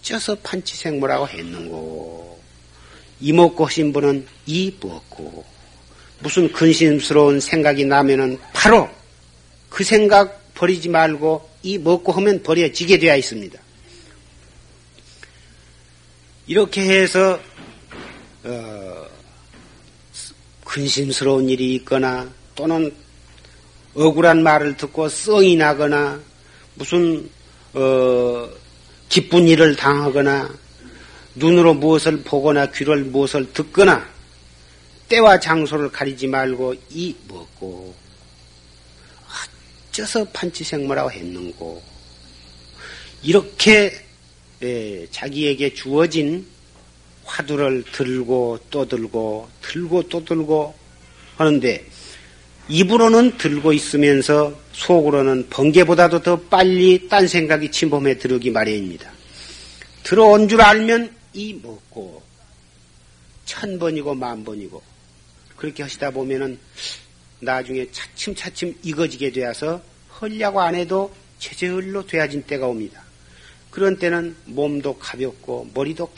Speaker 1: 어째서 판치생모라고 했는고 이 먹고 하신 분은 이 먹고 무슨 근심스러운 생각이 나면은 바로 그 생각 버리지 말고 이 먹고 하면 버려지게 되어 있습니다. 이렇게 해서 어, 근심스러운 일이 있거나 또는 억울한 말을 듣고 썽이 나거나 무슨 어, 기쁜 일을 당하거나 눈으로 무엇을 보거나 귀를 무엇을 듣거나 때와 장소를 가리지 말고 이 먹고 어째서 판치생모라고 했는고 이렇게 예, 자기에게 주어진 화두를 들고 또 들고 들고 또 들고 하는데 입으로는 들고 있으면서 속으로는 번개보다도 더 빨리 딴 생각이 침범해 들어오기 마련입니다. 들어온 줄 알면 이 먹고 천 번이고 만 번이고 그렇게 하시다 보면은 나중에 차츰차츰 익어지게 되어서 헐려고 안 해도 제절로 되어진 때가 옵니다. 그런 때는 몸도 가볍고 머리도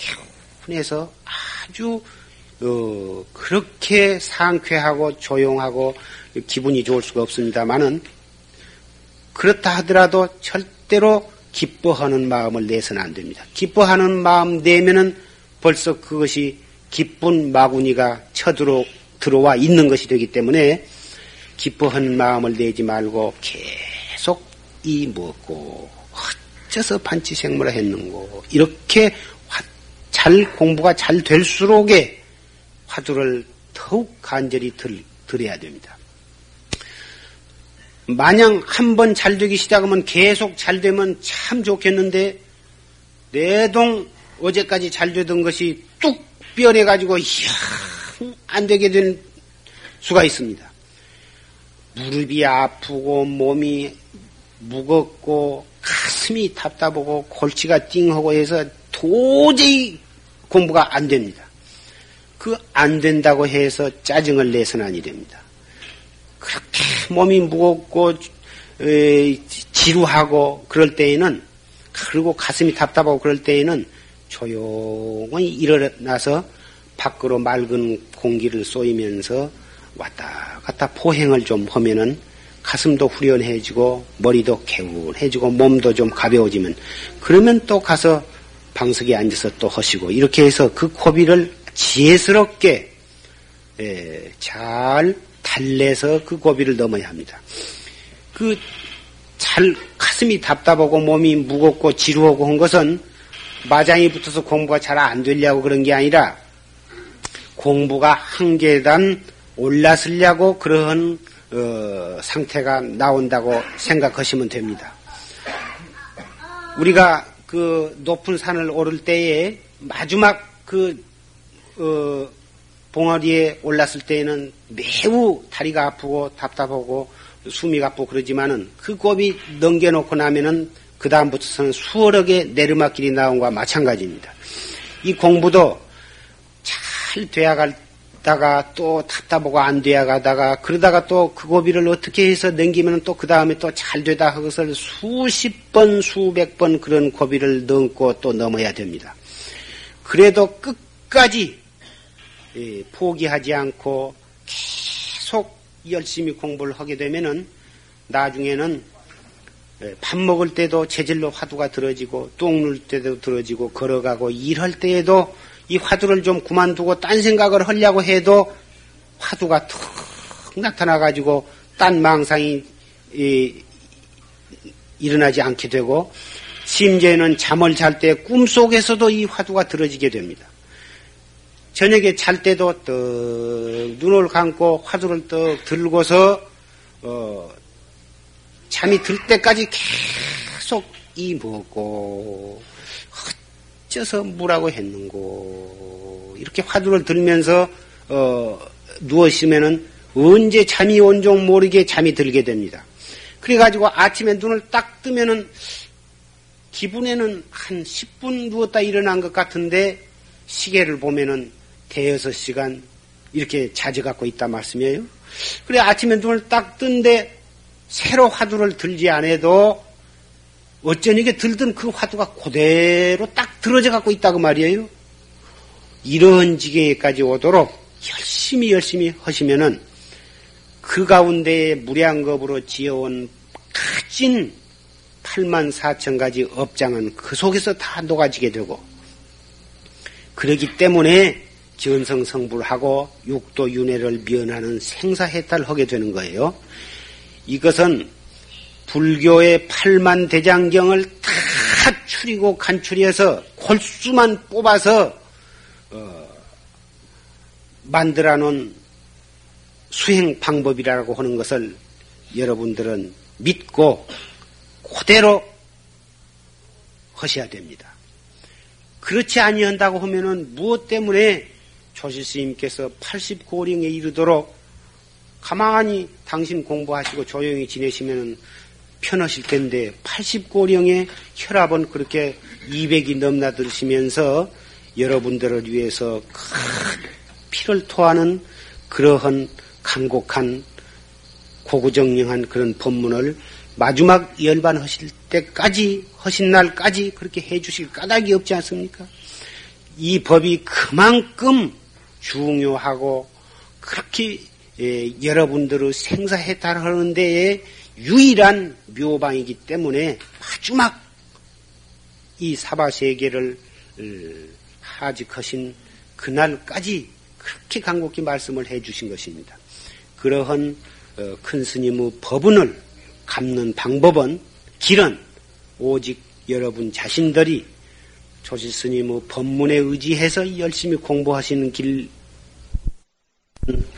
Speaker 1: 개운해서 아주 어, 그렇게 상쾌하고 조용하고 기분이 좋을 수가 없습니다만은 그렇다 하더라도 절대로 기뻐하는 마음을 내서는 안 됩니다. 기뻐하는 마음 내면은 벌써 그것이 기쁜 마구니가 쳐들어 들어와 있는 것이 되기 때문에 기뻐하는 마음을 내지 말고 계속 이 먹고 어째서 판치생물을 했는고 이렇게 잘 공부가 잘 될수록에 화두를 더욱 간절히 들, 들어야 됩니다. 마냥 한 번 잘 되기 시작하면 계속 잘 되면 참 좋겠는데 내동 어제까지 잘 되던 것이 뚝 변해가지고 이야 안 되게 된 수가 있습니다. 무릎이 아프고 몸이 무겁고 가슴이 답답하고 골치가 띵하고 해서 도저히 공부가 안 됩니다. 그 안 된다고 해서 짜증을 내서는 아니 됩니다. 그렇게 몸이 무겁고 지루하고 그럴 때에는 그리고 가슴이 답답하고 그럴 때에는 조용히 일어나서 밖으로 맑은 공기를 쏘이면서 왔다 갔다 포행을 좀 하면은 가슴도 후련해지고 머리도 개운해지고 몸도 좀 가벼워지면 그러면 또 가서 방석에 앉아서 또 하시고 이렇게 해서 그 고비를 지혜스럽게 예, 잘 달래서 그 고비를 넘어야 합니다. 그 잘 가슴이 답답하고 몸이 무겁고 지루하고 한 것은 마장이 붙어서 공부가 잘 안 되려고 그런 게 아니라 공부가 한 계단 올랐으려고 그러한 어, 상태가 나온다고 생각하시면 됩니다. 우리가 그 높은 산을 오를 때에 마지막 그 어, 봉어리에 올랐을 때에는 매우 다리가 아프고 답답하고 숨이 가쁘고 그러지만은 그 곱이 넘겨놓고 나면은 그 다음부터는 수월하 개 내리막길이 나온 것과 마찬가지입니다. 이 공부도 잘 되어가다가 또 답답하고 안 되어가다가 그러다가 또 그 고비를 어떻게 해서 넘기면 또 그 다음에 또 잘 되다 그것을 수십 번 수백 번 그런 고비를 넘고 또 넘어야 됩니다. 그래도 끝까지 예, 포기하지 않고 계속 열심히 공부를 하게 되면은 나중에는 예, 밥 먹을 때도 재질로 화두가 들어지고 똥 눌 때도 들어지고 걸어가고 일할 때에도 이 화두를 좀 그만두고 딴 생각을 하려고 해도 화두가 턱 나타나 가지고 딴 망상이 일어나지 않게 되고 심지어는 잠을 잘 때 꿈속에서도 이 화두가 들어지게 됩니다. 저녁에 잘 때도 떡 눈을 감고 화두를 떡 들고서 어, 잠이 들 때까지 계속 이 먹고 어째서 뭐라고 했는고 이렇게 화두를 들면서 어, 누워 있으면은 언제 잠이 온종 모르게 잠이 들게 됩니다. 그래가지고 아침에 눈을 딱 뜨면은 기분에는 한 10분 누웠다 일어난 것 같은데 시계를 보면은 대여섯 시간 이렇게 자주 갖고 있다 말씀이에요. 그래 아침에 눈을 딱 뜬데 새로 화두를 들지 않아도 어쩌니게 들던 그 화두가 그대로 딱 들어져 갖고 있다고 말이에요. 이런 지경에까지 오도록 열심히 열심히 하시면은 그 가운데에 무량겁으로 지어온 가진 8만 4천 가지 업장은 그 속에서 다 녹아지게 되고 그러기 때문에 전성성불하고 육도윤회를 면하는 생사해탈을 하게 되는 거예요. 이것은 불교의 팔만 대장경을 다 추리고 간추리해서 골수만 뽑아서 어, 만들어 놓은 수행 방법이라고 하는 것을 여러분들은 믿고 그대로 하셔야 됩니다. 그렇지 아니한다고 하면은 무엇 때문에 조실 스님께서 80고령에 이르도록 가만히 당신 공부하시고 조용히 지내시면 편하실 텐데 80고령의 혈압은 그렇게 200이 넘나들시면서 여러분들을 위해서 큰 피를 토하는 그러한 간곡한 고구정령한 그런 법문을 마지막 열반하실 때까지 하신 날까지 그렇게 해주실 까닭이 없지 않습니까? 이 법이 그만큼 중요하고 그렇게 예, 여러분들의 생사해탈하는 데에 유일한 묘방이기 때문에 마지막 이 사바세계를 어, 하직하신 그날까지 그렇게 간곡히 말씀을 해 주신 것입니다. 그러한 어, 큰 스님의 법문을 갚는 방법은 길은 오직 여러분 자신들이 조실 스님의 법문에 의지해서 열심히 공부하시는 길,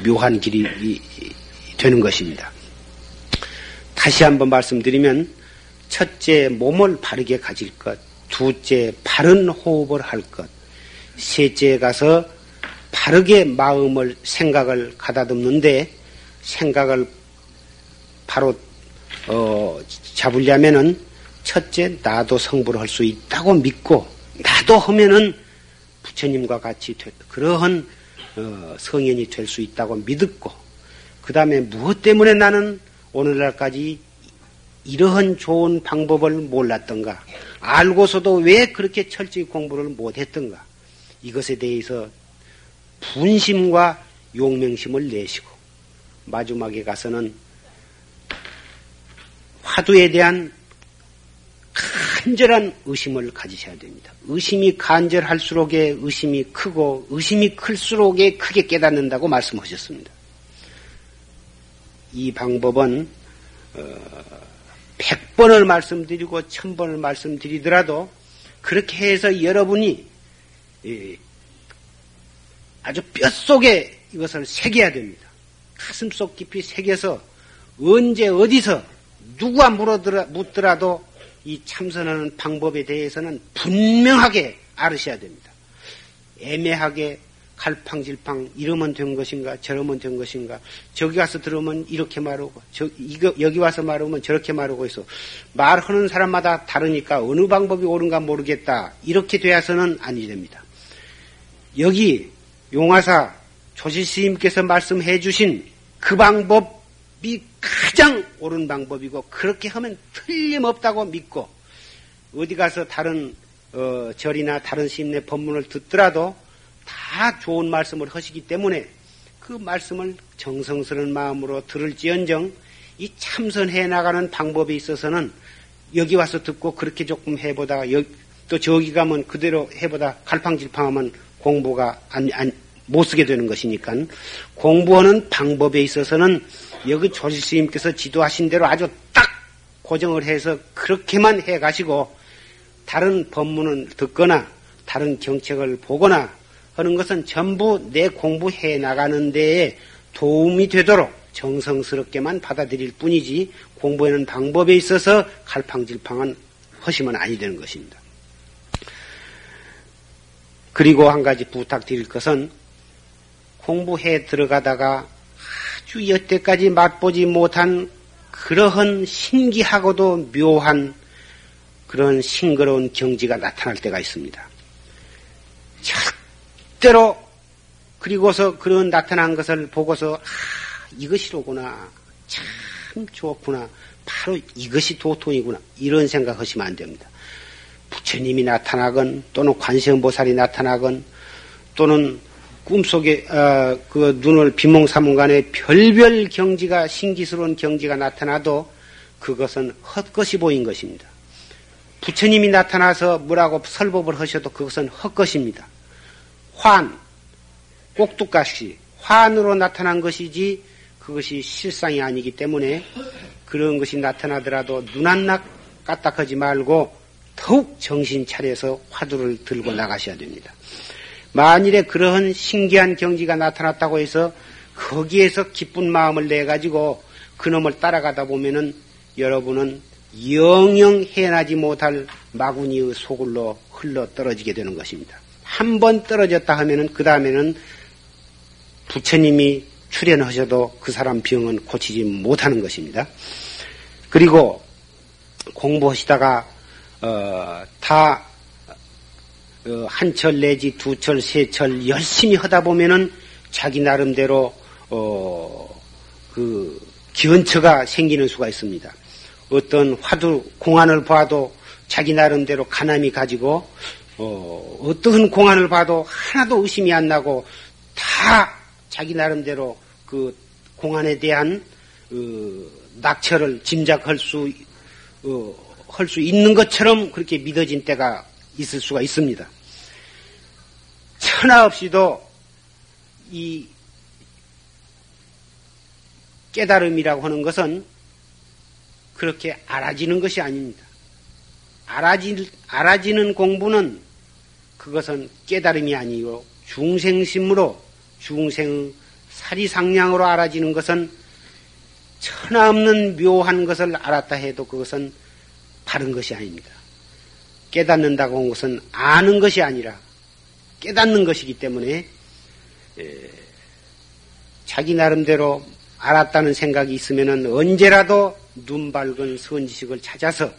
Speaker 1: 묘한 길이 되는 것입니다. 다시 한번 말씀드리면, 첫째, 몸을 바르게 가질 것. 둘째, 바른 호흡을 할 것. 셋째 가서 바르게 마음을, 생각을 가다듬는데, 생각을 바로, 어, 잡으려면은, 첫째, 나도 성불을 할수 있다고 믿고, 나도 하면은 부처님과 같이 되, 그러한 어, 성현이 될 수 있다고 믿었고 그 다음에 무엇 때문에 나는 오늘날까지 이러한 좋은 방법을 몰랐던가 알고서도 왜 그렇게 철저히 공부를 못했던가 이것에 대해서 분심과 용맹심을 내시고 마지막에 가서는 화두에 대한 간절한 의심을 가지셔야 됩니다. 의심이 간절할수록에 의심이 크고 의심이 클수록에 크게 깨닫는다고 말씀하셨습니다. 이 방법은 어, 100번을 말씀드리고 1000번을 말씀드리더라도 그렇게 해서 여러분이 아주 뼛속에 이것을 새겨야 됩니다. 가슴속 깊이 새겨서 언제 어디서 누가 물어들어, 묻더라도 이 참선하는 방법에 대해서는 분명하게 알으셔야 됩니다. 애매하게 갈팡질팡 이러면 된 것인가 저러면 된 것인가. 저기 가서 들으면 이렇게 말하고 저 이거 여기 와서 말하면 저렇게 말하고 있어. 말하는 사람마다 다르니까 어느 방법이 옳은가 모르겠다. 이렇게 되어서는 아니 됩니다. 여기 용화사 조실스님께서 말씀해 주신 그 방법이 가장 옳은 방법이고 그렇게 하면 틀림없다고 믿고 어디 가서 다른 어, 절이나 다른 스님네 법문을 듣더라도 다 좋은 말씀을 하시기 때문에 그 말씀을 정성스러운 마음으로 들을지언정 이 참선해 나가는 방법에 있어서는 여기 와서 듣고 그렇게 조금 해보다가 또 저기 가면 그대로 해보다 갈팡질팡하면 공부가 안, 안, 못 쓰게 되는 것이니까 공부하는 방법에 있어서는 여기 조실 스님께서 지도하신 대로 아주 딱 고정을 해서 그렇게만 해 가시고 다른 법문을 듣거나 다른 경책을 보거나 하는 것은 전부 내 공부해 나가는 데에 도움이 되도록 정성스럽게만 받아들일 뿐이지 공부하는 방법에 있어서 갈팡질팡한 허심은 아니 되는 것입니다. 그리고 한 가지 부탁드릴 것은 공부해 들어가다가 아주 여태까지 맛보지 못한 그러한 신기하고도 묘한 그런 싱그러운 경지가 나타날 때가 있습니다. 절대로 그리고서 그런 나타난 것을 보고서 아, 이것이로구나. 참 좋구나. 바로 이것이 도통이구나. 이런 생각하시면 안 됩니다. 부처님이 나타나건 또는 관세음보살이 나타나건 또는 꿈속에 어, 그 눈을 비몽사몽간에 별별 경지가 신기스러운 경지가 나타나도 그것은 헛것이 보인 것입니다. 부처님이 나타나서 뭐라고 설법을 하셔도 그것은 헛것입니다. 환, 꼭두가시, 환으로 나타난 것이지 그것이 실상이 아니기 때문에 그런 것이 나타나더라도 눈안낙 까딱하지 말고 더욱 정신 차려서 화두를 들고 나가셔야 됩니다. 만일에 그러한 신기한 경지가 나타났다고 해서 거기에서 기쁜 마음을 내 가지고 그놈을 따라가다 보면은 여러분은 영영 해나지 못할 마구니의 소굴로 흘러 떨어지게 되는 것입니다. 한 번 떨어졌다 하면은 그 다음에는 부처님이 출연하셔도 그 사람 병은 고치지 못하는 것입니다. 그리고 공부하시다가 어, 다 어, 한철 내지 두 철, 세 철 열심히 하다 보면은 자기 나름대로 어, 그 기원처가 생기는 수가 있습니다. 어떤 화두 공안을 봐도 자기 나름대로 가남이 가지고 어, 어떤 공안을 봐도 하나도 의심이 안 나고 다 자기 나름대로 그 공안에 대한 어, 낙처를 짐작할 수, 어, 할 수 있는 것처럼 그렇게 믿어진 때가 있을 수가 있습니다. 천하 없이도 이 깨달음이라고 하는 것은 그렇게 알아지는 것이 아닙니다. 알아지, 알아지는 공부는 그것은 깨달음이 아니요 중생심으로 중생 사리상량으로 알아지는 것은 천하 없는 묘한 것을 알았다 해도 그것은 바른 것이 아닙니다. 깨닫는다고 한 것은 아는 것이 아니라 깨닫는 것이기 때문에 자기 나름대로 알았다는 생각이 있으면 언제라도 눈 밝은 선지식을 찾아서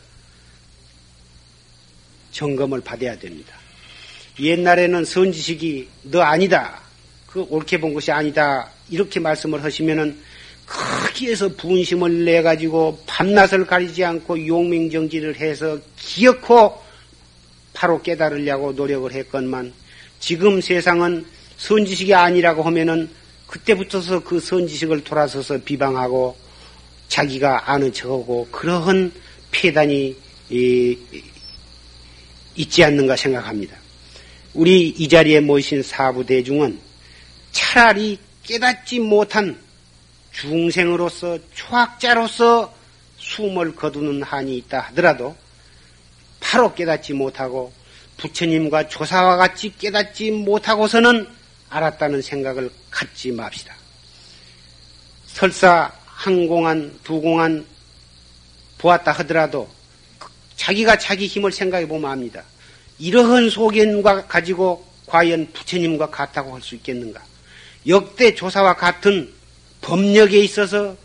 Speaker 1: 점검을 받아야 됩니다. 옛날에는 선지식이 너 아니다. 그 옳게 본 것이 아니다. 이렇게 말씀을 하시면은 거기에서 분심을 내 가지고 밤낮을 가리지 않고 용맹정지를 해서 기어코 바로 깨달으려고 노력을 했건만 지금 세상은 선지식이 아니라고 하면은 그때부터서 그 선지식을 돌아서서 비방하고 자기가 아는 척하고 그러한 폐단이 있지 않는가 생각합니다. 우리 이 자리에 모이신 사부 대중은 차라리 깨닫지 못한 중생으로서 초학자로서 숨을 거두는 한이 있다 하더라도 바로 깨닫지 못하고 부처님과 조사와 같이 깨닫지 못하고서는 알았다는 생각을 갖지 맙시다. 설사 한 공안, 두 공안 보았다 하더라도 자기가 자기 힘을 생각해 보면 압니다. 이러한 소견과 가지고 과연 부처님과 같다고 할 수 있겠는가? 역대 조사와 같은 법력에 있어서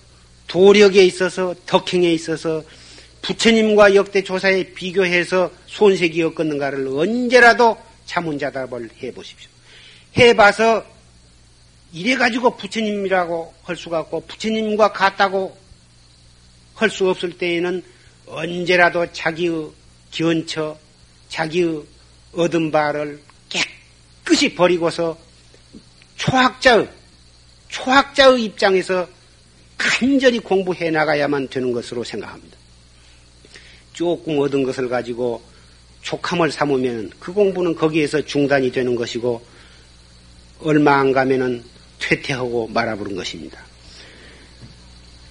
Speaker 1: 도력에 있어서 덕행에 있어서 부처님과 역대 조사에 비교해서 손색이 없겠는가를 언제라도 자문자답을 해보십시오. 해봐서 이래가지고 부처님이라고 할 수가 없고 부처님과 같다고 할 수 없을 때에는 언제라도 자기의 기원처, 자기의 얻은 바를 깨끗이 버리고서 초학자의, 초학자의 입장에서 간절히 공부해 나가야만 되는 것으로 생각합니다. 조금 얻은 것을 가지고 촉함을 삼으면 그 공부는 거기에서 중단이 되는 것이고 얼마 안 가면은 퇴퇴하고 말아버린 것입니다.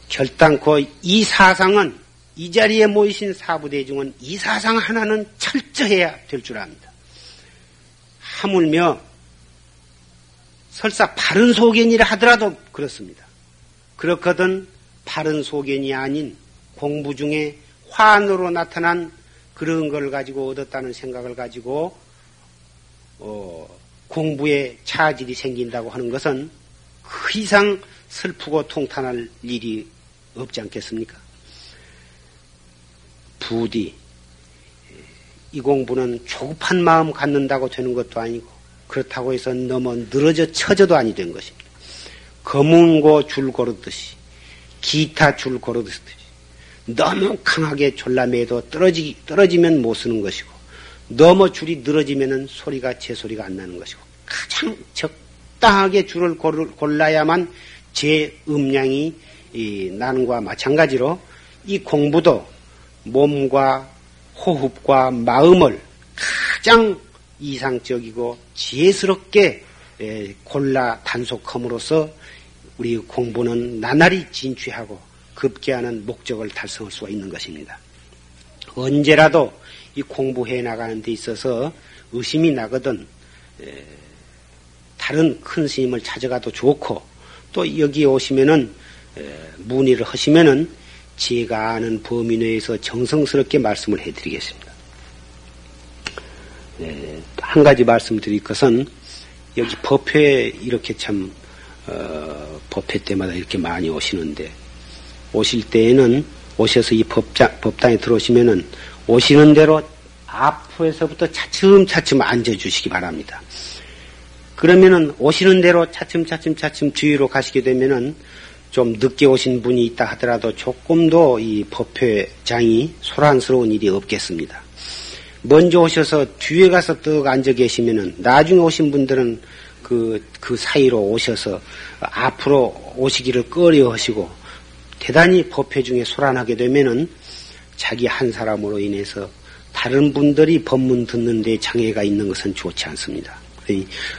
Speaker 1: 결단코 이 사상은 이 자리에 모이신 사부대중은 이 사상 하나는 철저해야 될 줄 압니다. 하물며 설사 바른 소견이라 하더라도 그렇습니다. 그렇거든 바른 소견이 아닌 공부 중에 환으로 나타난 그런 걸 가지고 얻었다는 생각을 가지고 어, 공부에 차질이 생긴다고 하는 것은 그 이상 슬프고 통탄할 일이 없지 않겠습니까? 부디 이 공부는 조급한 마음 갖는다고 되는 것도 아니고 그렇다고 해서 너무 늘어져 처져도 아니 된 것입니다. 검은고 줄 고르듯이 기타 줄 고르듯이 너무 강하게 졸라매도 떨어지, 떨어지면 못 쓰는 것이고 너무 줄이 늘어지면 소리가 제 소리가 안 나는 것이고 가장 적당하게 줄을 골라야만 제 음량이 나는 것과 마찬가지로 이 공부도 몸과 호흡과 마음을 가장 이상적이고 지혜스럽게 골라 단속함으로써 우리 공부는 나날이 진취하고 급기야는 목적을 달성할 수가 있는 것입니다. 언제라도 이 공부해 나가는 데 있어서 의심이 나거든 다른 큰 스님을 찾아가도 좋고 또 여기 오시면은 문의를 하시면은 제가 아는 범위 내에서 정성스럽게 말씀을 해드리겠습니다. 네, 한 가지 말씀드릴 것은 여기 법회에 이렇게 참 어, 법회 때마다 이렇게 많이 오시는데 오실 때에는 오셔서 이 법장, 법당에 들어오시면은 오시는 대로 앞에서부터 차츰차츰 앉아주시기 바랍니다. 그러면은 오시는 대로 차츰차츰 차츰 뒤로 가시게 되면은 좀 늦게 오신 분이 있다 하더라도 조금도 이 법회장이 소란스러운 일이 없겠습니다. 먼저 오셔서 뒤에 가서 떡 앉아 계시면은 나중에 오신 분들은 그, 그 사이로 오셔서 앞으로 오시기를 꺼려 하시고 대단히 법회 중에 소란하게 되면은 자기 한 사람으로 인해서 다른 분들이 법문 듣는데 장애가 있는 것은 좋지 않습니다.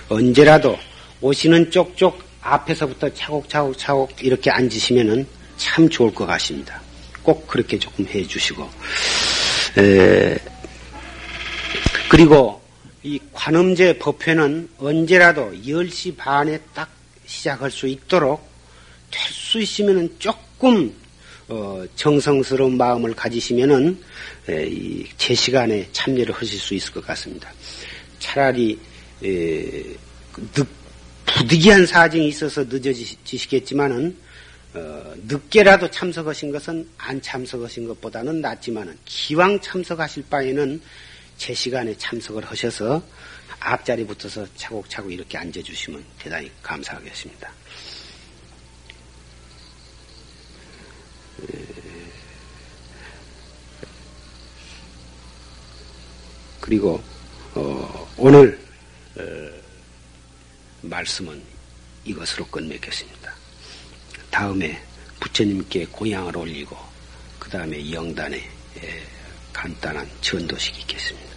Speaker 1: 언제라도 오시는 쪽쪽 앞에서부터 차곡차곡 차곡 이렇게 앉으시면은 참 좋을 것 같습니다. 꼭 그렇게 조금 해 주시고, 에, 그리고 이 관음제 법회는 언제라도 10시 반에 딱 시작할 수 있도록 될 수 있으면은 조금 어, 정성스러운 마음을 가지시면은 에, 이, 제 시간에 참여를 하실 수 있을 것 같습니다. 차라리 에, 늦, 부득이한 사정이 있어서 늦어지시겠지만은 어, 늦게라도 참석하신 것은 안 참석하신 것보다는 낫지만은 기왕 참석하실 바에는 제 시간에 참석을 하셔서 앞자리 붙어서 차곡차곡 이렇게 앉아주시면 대단히 감사하겠습니다. 그리고 어, 오늘 어, 말씀은 이것으로 끝맺겠습니다. 다음에 부처님께 고향을 올리고 그 다음에 영단에 예, 간단한 전도식이 있겠습니다.